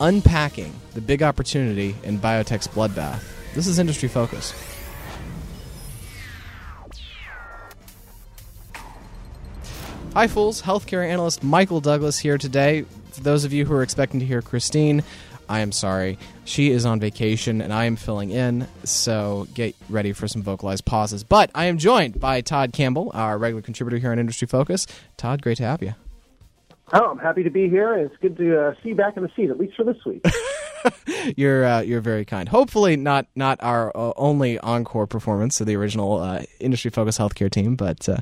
unpacking the big opportunity in biotech's bloodbath. This is Industry Focus. Hi, fools. Healthcare analyst Michael Douglass here today. For those of you who are expecting to hear Kristine, I am sorry. She is on vacation and I am filling in, so get ready for some vocalized pauses. But I am joined by Todd Campbell, our regular contributor here on Industry Focus. Todd, great to have you. Oh, I'm happy to be here, it's good to uh, see you back in the seat, at least for this week. you're uh, you're very kind. Hopefully, not not our uh, only encore performance of the original uh, industry focused healthcare team, but uh,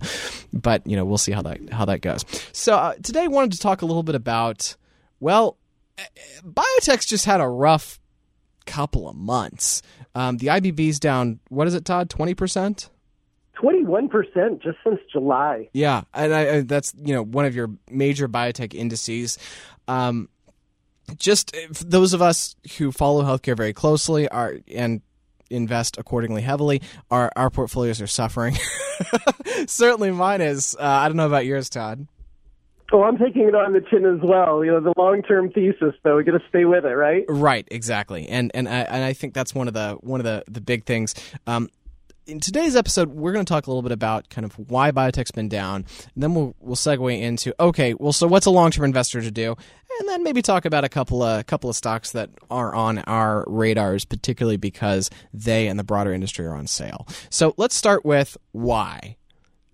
but you know we'll see how that how that goes. So uh, today, I wanted to talk a little bit about well, biotech's just had a rough couple of months. Um, the IBB's down. What is it, Todd? Twenty percent. 21% just since July. Yeah, and I, that's you know one of your major biotech indices. Um, just those of us who follow healthcare very closely are and invest accordingly heavily, our our portfolios are suffering. Certainly, mine is. Uh, I don't know about yours, Todd. Oh, I'm taking it on the chin as well. You know, the long term thesis, though, we got to stay with it, right? Right, exactly, and and I, and I think that's one of the one of the the big things. Um, in today's episode, we're going to talk a little bit about kind of why biotech's been down, and then we'll we'll segue into okay, well, so what's a long term investor to do, and then maybe talk about a couple of a couple of stocks that are on our radars, particularly because they and the broader industry are on sale. So let's start with why.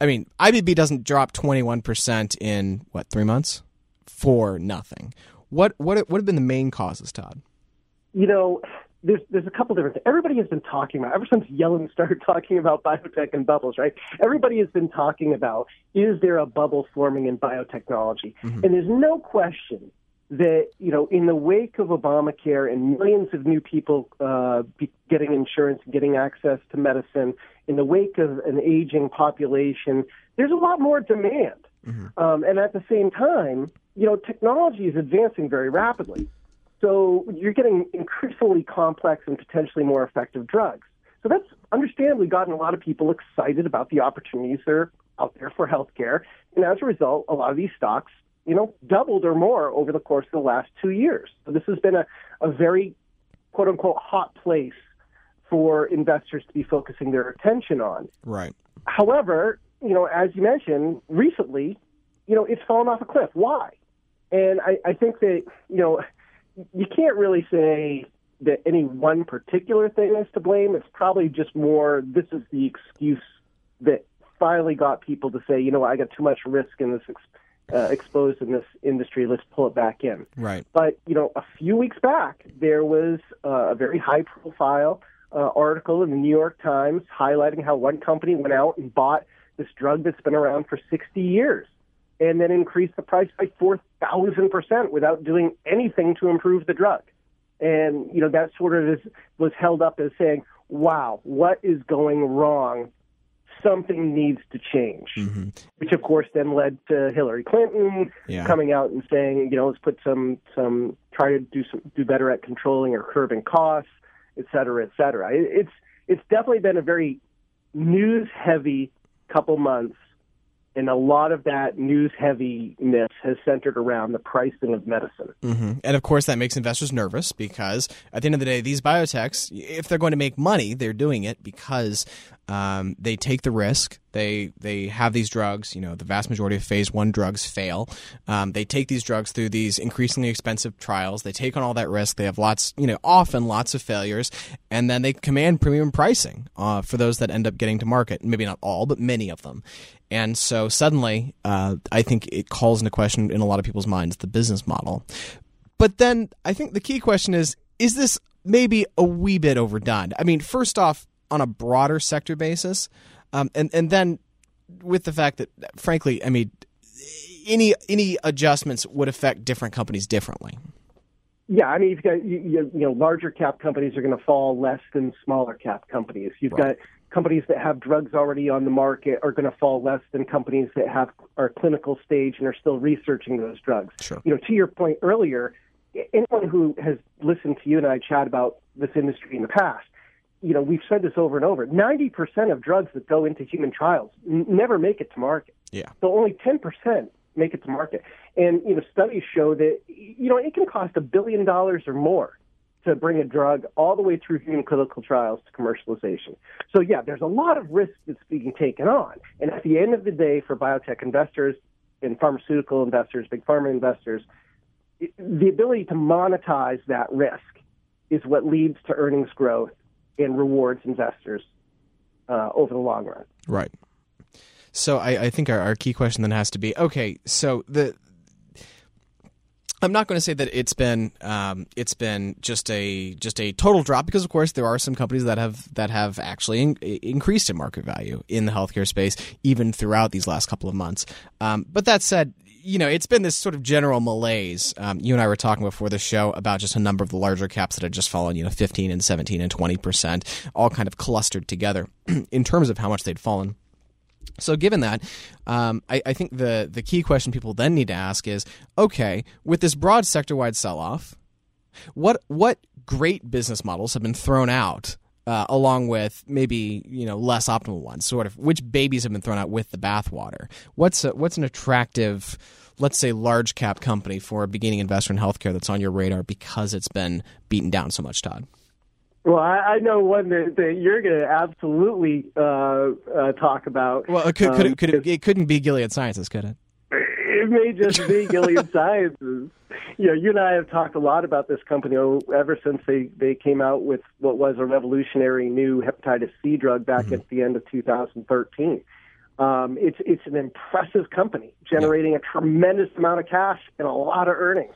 I mean, IBB doesn't drop twenty one percent in what three months for nothing. What what what have been the main causes, Todd? You know, there's there's a couple different things. Everybody has been talking about ever since Yellen started talking about biotech and bubbles, right? Everybody has been talking about is there a bubble forming in biotechnology? Mm-hmm. And there's no question that you know in the wake of Obamacare and millions of new people uh, getting insurance and getting access to medicine, in the wake of an aging population, there's a lot more demand. Mm-hmm. Um, and at the same time, you know, technology is advancing very rapidly. So you're getting increasingly complex and potentially more effective drugs. So that's understandably gotten a lot of people excited about the opportunities that are out there for healthcare. And as a result, a lot of these stocks, you know, doubled or more over the course of the last two years. So this has been a, a very quote unquote hot place for investors to be focusing their attention on. Right. However, you know, as you mentioned, recently, you know, it's fallen off a cliff. Why? And I, I think that, you know, you can't really say that any one particular thing is to blame. It's probably just more this is the excuse that finally got people to say, you know, I got too much risk in this uh, exposed in this industry. Let's pull it back in. Right. But you know, a few weeks back, there was uh, a very high-profile uh, article in the New York Times highlighting how one company went out and bought this drug that's been around for 60 years and then increase the price by 4,000% without doing anything to improve the drug. And, you know, that sort of is, was held up as saying, wow, what is going wrong? Something needs to change. Mm-hmm. Which, of course, then led to Hillary Clinton yeah. coming out and saying, you know, let's put some, some, try to do some, do better at controlling or curbing costs, et cetera, et cetera. It, it's, it's definitely been a very news heavy couple months and a lot of that news heaviness has centered around the pricing of medicine. Mm-hmm. And of course, that makes investors nervous because at the end of the day, these biotechs, if they're going to make money, they're doing it because um, they take the risk. They they have these drugs. You know, the vast majority of phase one drugs fail. Um, they take these drugs through these increasingly expensive trials. They take on all that risk. They have lots, you know, often lots of failures, and then they command premium pricing uh, for those that end up getting to market. Maybe not all, but many of them. And so suddenly, uh, I think it calls into question in a lot of people's minds the business model. But then I think the key question is: Is this maybe a wee bit overdone? I mean, first off on a broader sector basis, um, and and then with the fact that, frankly, I mean, any any adjustments would affect different companies differently. Yeah, I mean, you've got you, you know larger cap companies are going to fall less than smaller cap companies. You've right. got companies that have drugs already on the market are going to fall less than companies that have are clinical stage and are still researching those drugs. Sure. You know, to your point earlier, anyone who has listened to you and I chat about this industry in the past you know, we've said this over and over. Ninety percent of drugs that go into human trials n- never make it to market. Yeah. So only ten percent make it to market. And you know, studies show that you know it can cost a billion dollars or more to bring a drug all the way through human clinical trials to commercialization. So yeah, there's a lot of risk that's being taken on. And at the end of the day, for biotech investors and pharmaceutical investors, big pharma investors, the ability to monetize that risk is what leads to earnings growth and rewards investors uh, over the long run. Right. So I, I think our, our, key question then has to be okay. So the I'm not going to say that it's been um, it's been just a just a total drop because of course there are some companies that have that have actually in, increased in market value in the healthcare space even throughout these last couple of months. Um, but that said, you know, it's been this sort of general malaise. Um, you and I were talking before the show about just a number of the larger caps that had just fallen, you know, 15 and 17 and 20 percent, all kind of clustered together in terms of how much they'd fallen. So, given that, um, I, I, think the the key question people then need to ask is: Okay, with this broad sector wide sell off, what what great business models have been thrown out, uh, along with maybe you know less optimal ones? Sort of which babies have been thrown out with the bathwater? What's a, what's an attractive let's say large cap company for a beginning investor in healthcare that's on your radar because it's been beaten down so much, Todd? Well, I, I know one that, that you're going to absolutely uh, uh, talk about. Well, it, could, could, um, it, could it, it couldn't be Gilead Sciences, could it? It may just be Gilead Sciences. You know, you and I have talked a lot about this company ever since they, they came out with what was a revolutionary new hepatitis C drug back mm-hmm. at the end of 2013. Um, it's it's an impressive company generating yeah. a tremendous amount of cash and a lot of earnings.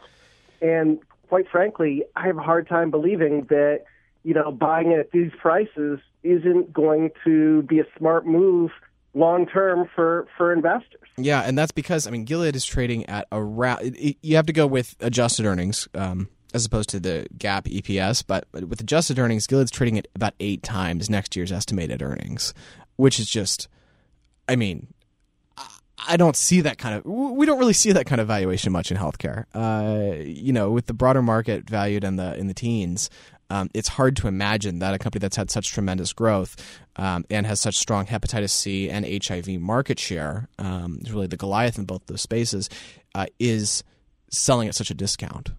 And quite frankly, I have a hard time believing that you know, buying it at these prices isn't going to be a smart move long term for for investors. Yeah, and that's because I mean Gilead is trading at around. You have to go with adjusted earnings. Um, as opposed to the GAAP EPS, but with adjusted earnings, Gilead's trading at about eight times next year's estimated earnings, which is just, I mean, I don't see that kind of. We don't really see that kind of valuation much in healthcare. Uh, you know, with the broader market valued in the in the teens, um, it's hard to imagine that a company that's had such tremendous growth um, and has such strong hepatitis C and HIV market share, um, is really the Goliath in both those spaces, uh, is selling at such a discount.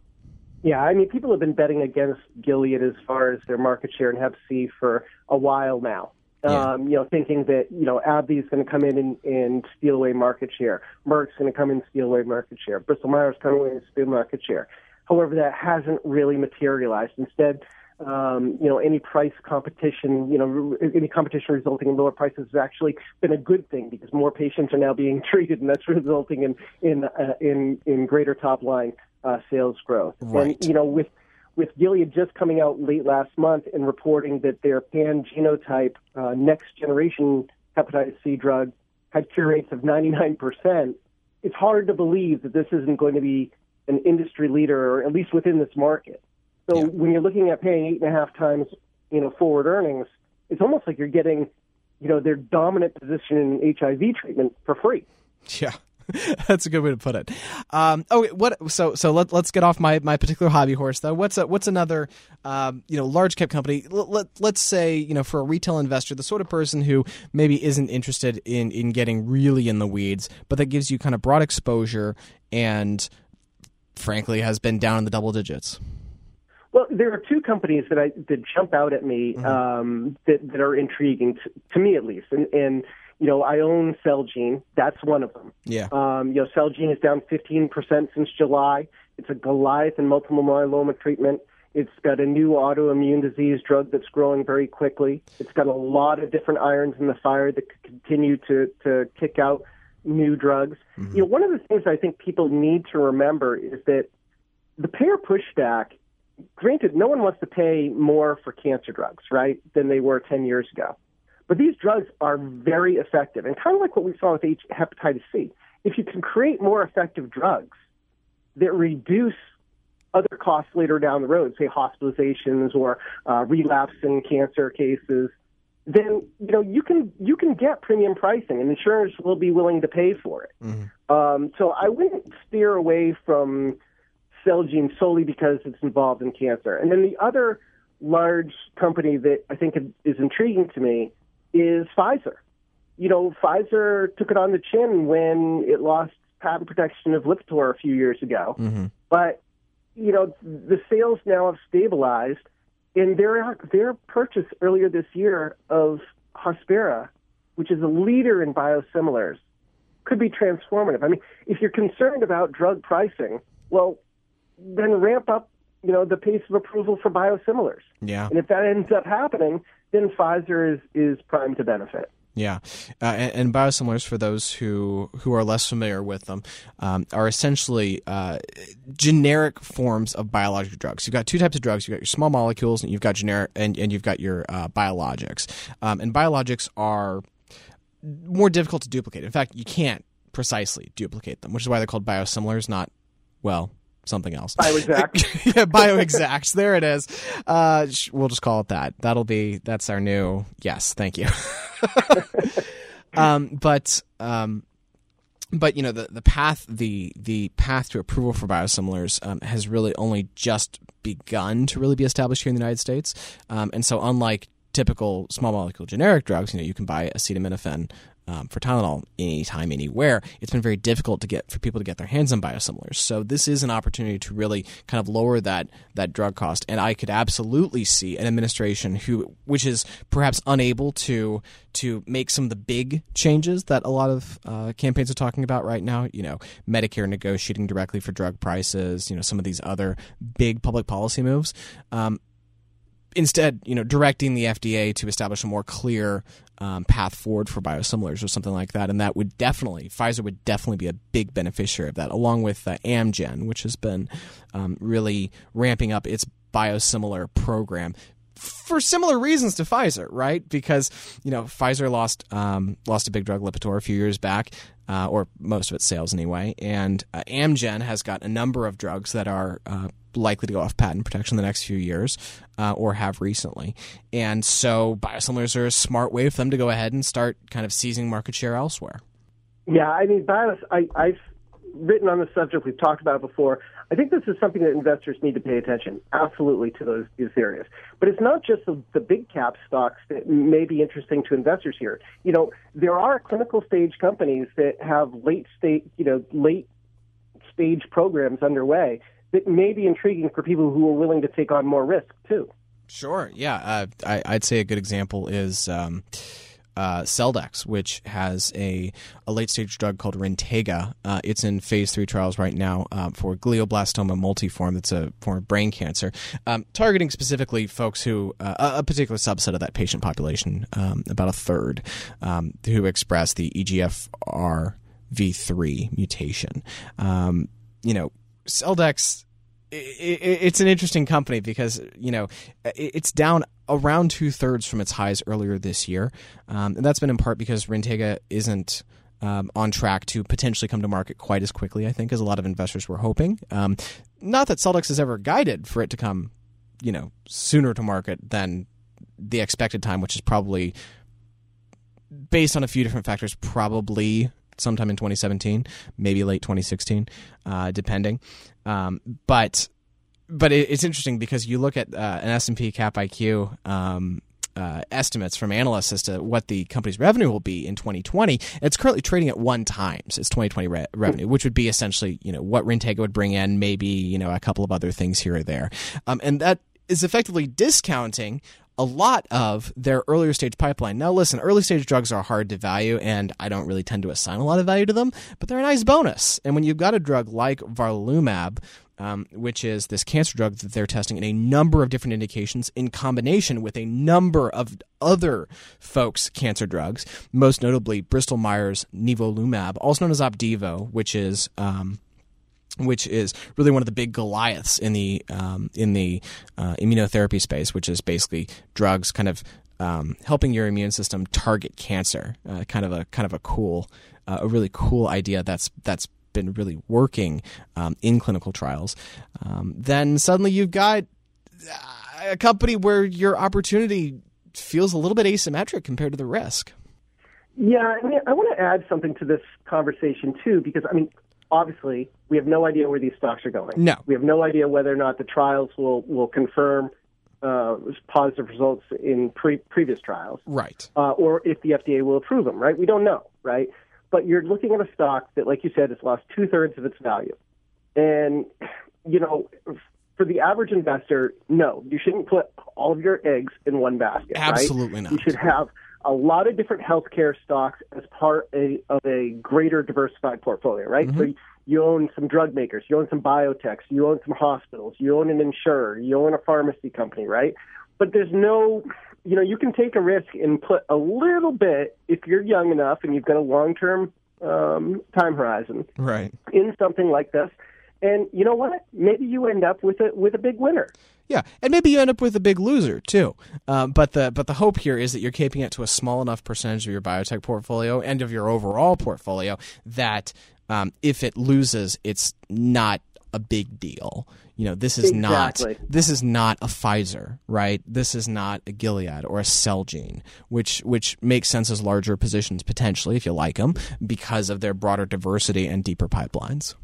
Yeah, I mean, people have been betting against Gilead as far as their market share in Hep C for a while now. Yeah. Um, you know, thinking that you know AbbVie is going to come in and, and steal away market share, Merck's going to come in and steal away market share, Bristol Myers coming in and steal market share. However, that hasn't really materialized. Instead, um, you know, any price competition, you know, any competition resulting in lower prices has actually been a good thing because more patients are now being treated, and that's resulting in in uh, in in greater top line uh, sales growth. Right. And you know, with with Gilead just coming out late last month and reporting that their pan genotype uh, next generation hepatitis C drug had cure rates of 99%, it's hard to believe that this isn't going to be an industry leader, or at least within this market. So yeah. when you're looking at paying eight and a half times, you know, forward earnings, it's almost like you're getting, you know, their dominant position in HIV treatment for free. Yeah. That's a good way to put it. Um, oh, what? So, so let, us get off my, my particular hobby horse though. What's a, what's another, um, you know, large cap company? Let, let, let's say, you know, for a retail investor, the sort of person who maybe isn't interested in in getting really in the weeds, but that gives you kind of broad exposure and, frankly, has been down in the double digits. Well, there are two companies that I that jump out at me mm-hmm. um, that that are intriguing to, to me at least, and and you know I own Celgene. That's one of them. Yeah. Um, you know, Celgene is down 15% since July. It's a Goliath in multiple myeloma treatment. It's got a new autoimmune disease drug that's growing very quickly. It's got a lot of different irons in the fire that could continue to to kick out new drugs. Mm-hmm. You know, one of the things I think people need to remember is that the payer pushback granted, no one wants to pay more for cancer drugs, right, than they were 10 years ago. But these drugs are very effective, and kind of like what we saw with H- hepatitis C. If you can create more effective drugs that reduce other costs later down the road, say hospitalizations or uh, relapse in cancer cases, then you know you can you can get premium pricing, and insurers will be willing to pay for it. Mm-hmm. Um, so I wouldn't steer away from Celgene solely because it's involved in cancer. And then the other large company that I think is intriguing to me is Pfizer. You know, Pfizer took it on the chin when it lost patent protection of Lipitor a few years ago, Mm-hmm. but you know the sales now have stabilized, and their their purchase earlier this year of Hospira, which is a leader in biosimilars, could be transformative. I mean, if you're concerned about drug pricing, well, then ramp up you know the pace of approval for biosimilars. Yeah. And if that ends up happening, then Pfizer is is primed to benefit. Yeah, uh, and, and, biosimilars, for those who who are less familiar with them, um, are essentially uh, generic forms of biologic drugs. You've got two types of drugs. You've got your small molecules, and you've got generic, and, and you've got your uh, biologics. Um, and biologics are more difficult to duplicate. In fact, you can't precisely duplicate them, which is why they're called biosimilars, not well something else. Bioexact. yeah, bioexact. there it is. Uh, we'll just call it that. That'll be that's our new. Yes, thank you. um, but um, but you know the the path the the path to approval for biosimilars um, has really only just begun to really be established here in the United States, um, and so unlike typical small molecule generic drugs, you know, you can buy acetaminophen um, for Tylenol anytime, anywhere, it's been very difficult to get for people to get their hands on biosimilars. So this is an opportunity to really kind of lower that that drug cost. And I could absolutely see an administration who, which is perhaps unable to to make some of the big changes that a lot of uh, campaigns are talking about right now. You know, Medicare negotiating directly for drug prices. You know, some of these other big public policy moves. Um, instead, you know, directing the FDA to establish a more clear um, path forward for biosimilars or something like that, and that would definitely Pfizer would definitely be a big beneficiary of that, along with uh, Amgen, which has been um, really ramping up its biosimilar program for similar reasons to Pfizer, right? Because you know Pfizer lost um, lost a big drug Lipitor a few years back, uh, or most of its sales anyway, and uh, Amgen has got a number of drugs that are uh, likely to go off patent protection in the next few years, uh, or have recently, and so biosimilars are a smart way for them to go ahead and start kind of seizing market share elsewhere. Yeah, I mean, bios. I, I've written on the subject. We've talked about it before. I think this is something that investors need to pay attention absolutely to those these areas. But it's not just the, the big cap stocks that may be interesting to investors here. You know, there are clinical stage companies that have late stage, you know, late stage programs underway that may be intriguing for people who are willing to take on more risk too. Sure. Yeah. Uh, I, would say a good example is. Um, uh, Celldex, which has a, a late stage drug called Rintega. Uh, it's in phase three trials right now um, for glioblastoma multiforme. That's a form of brain cancer, um, targeting specifically folks who, uh, a particular subset of that patient population, um, about a third, um, who express the EGFR V3 mutation. Um, you know, Celldex it's an interesting company because you know it's down around two thirds from its highs earlier this year, um, and that's been in part because Rintega isn't. Um, on track to potentially come to market quite as quickly, I think, as a lot of investors were hoping. Um, not that Celldex has ever guided for it to come, you know, sooner to market than the expected time, which is probably based on a few different factors, probably sometime in 2017, maybe late 2016, uh, depending. Um, but but it, it's interesting because you look at uh, an S and P Cap IQ. Um, uh, estimates from analysts as to what the company's revenue will be in 2020. It's currently trading at one times its 2020 re- revenue, which would be essentially you know what Rintega would bring in, maybe you know a couple of other things here or there, um, and that is effectively discounting a lot of their earlier stage pipeline. Now, listen, early stage drugs are hard to value, and I don't really tend to assign a lot of value to them, but they're a nice bonus. And when you've got a drug like varlilumab, um, which is this cancer drug that they're testing in a number of different indications in combination with a number of other folks' cancer drugs, most notably Bristol Myers nivolumab, also known as Opdivo, which is um, which is really one of the big Goliaths in the um, in the uh, immunotherapy space, which is basically drugs kind of um, helping your immune system target cancer. Uh, kind of a kind of a cool, uh, a really cool idea that's that's been really working um, in clinical trials. Um, then suddenly you've got a company where your opportunity feels a little bit asymmetric compared to the risk. Yeah, I mean, I want to add something to this conversation too, because I mean, obviously, we have no idea where these stocks are going. No. We have no idea whether or not the trials will, will confirm uh, positive results in pre- previous trials. Right. Uh, or if the FDA will approve them, right? We don't know, right? but you're looking at a stock that, like you said, has lost two thirds of its value. And, you know, for the average investor, no, you shouldn't put all of your eggs in one basket. Absolutely right? not. You should have a lot of different healthcare stocks as part a, of a greater diversified portfolio, right? Mm-hmm. So you own some drug makers, you own some biotechs, you own some hospitals, you own an insurer, you own a pharmacy company, right? But there's no, you know, you can take a risk and put a little bit if you're young enough and you've got a long-term um, time horizon Right. in something like this. And you know what? Maybe you end up with a with a big winner. Yeah, and maybe you end up with a big loser too. Um, but the but the hope here is that you're keeping it to a small enough percentage of your biotech portfolio and of your overall portfolio that um, if it loses, it's not a big deal. You know, this is Exactly. not this is not a Pfizer, right? This is not a Gilead or a Celgene, which which makes sense as larger positions potentially if you like them because of their broader diversity and deeper pipelines.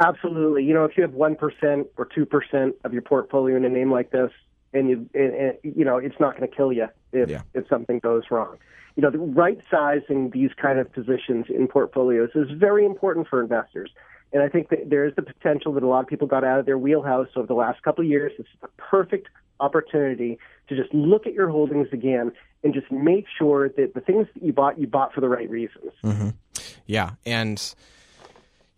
Absolutely. You know, if you have one percent or two percent of your portfolio in a name like this, and you, and, and, you know, it's not going to kill you if Yeah. if something goes wrong. You know, the right sizing these kind of positions in portfolios is very important for investors. And I think that there is the potential that a lot of people got out of their wheelhouse over the last couple of years. It's the perfect opportunity to just look at your holdings again and just make sure that the things that you bought, you bought for the right reasons. Mm-hmm. Yeah, and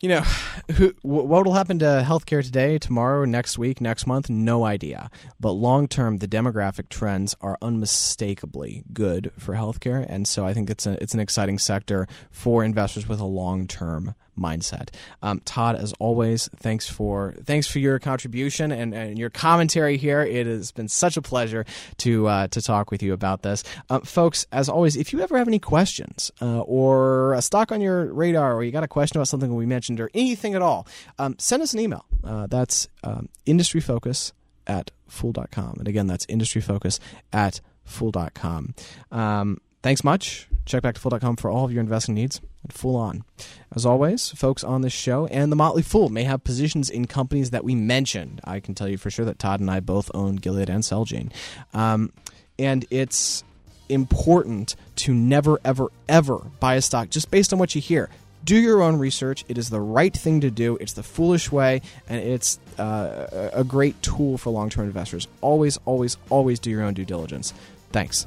you know, who, what will happen to healthcare today, tomorrow, next week, next month? No idea. But long term, the demographic trends are unmistakably good for healthcare, and so I think it's a, it's an exciting sector for investors with a long term mindset. Um, Todd, as always, thanks for thanks for your contribution and, and your commentary here. It has been such a pleasure to uh, to talk with you about this, uh, folks. As always, if you ever have any questions uh, or a stock on your radar, or you got a question about something we mentioned, or anything at all, um, send us an email. Uh, that's um, industryfocus at fool.com. And again, that's industryfocus at fool.com. Um, thanks much. Check back to fool.com for all of your investing needs Fool On. As always, folks on this show and the Motley Fool may have positions in companies that we mentioned. I can tell you for sure that Todd and I both own Gilead and Celgene. Um, and it's important to never, ever, ever buy a stock just based on what you hear. Do your own research. It is the right thing to do. It's the foolish way, and it's uh, a a great tool for long term investors. Always, always, always do your own due diligence. Thanks.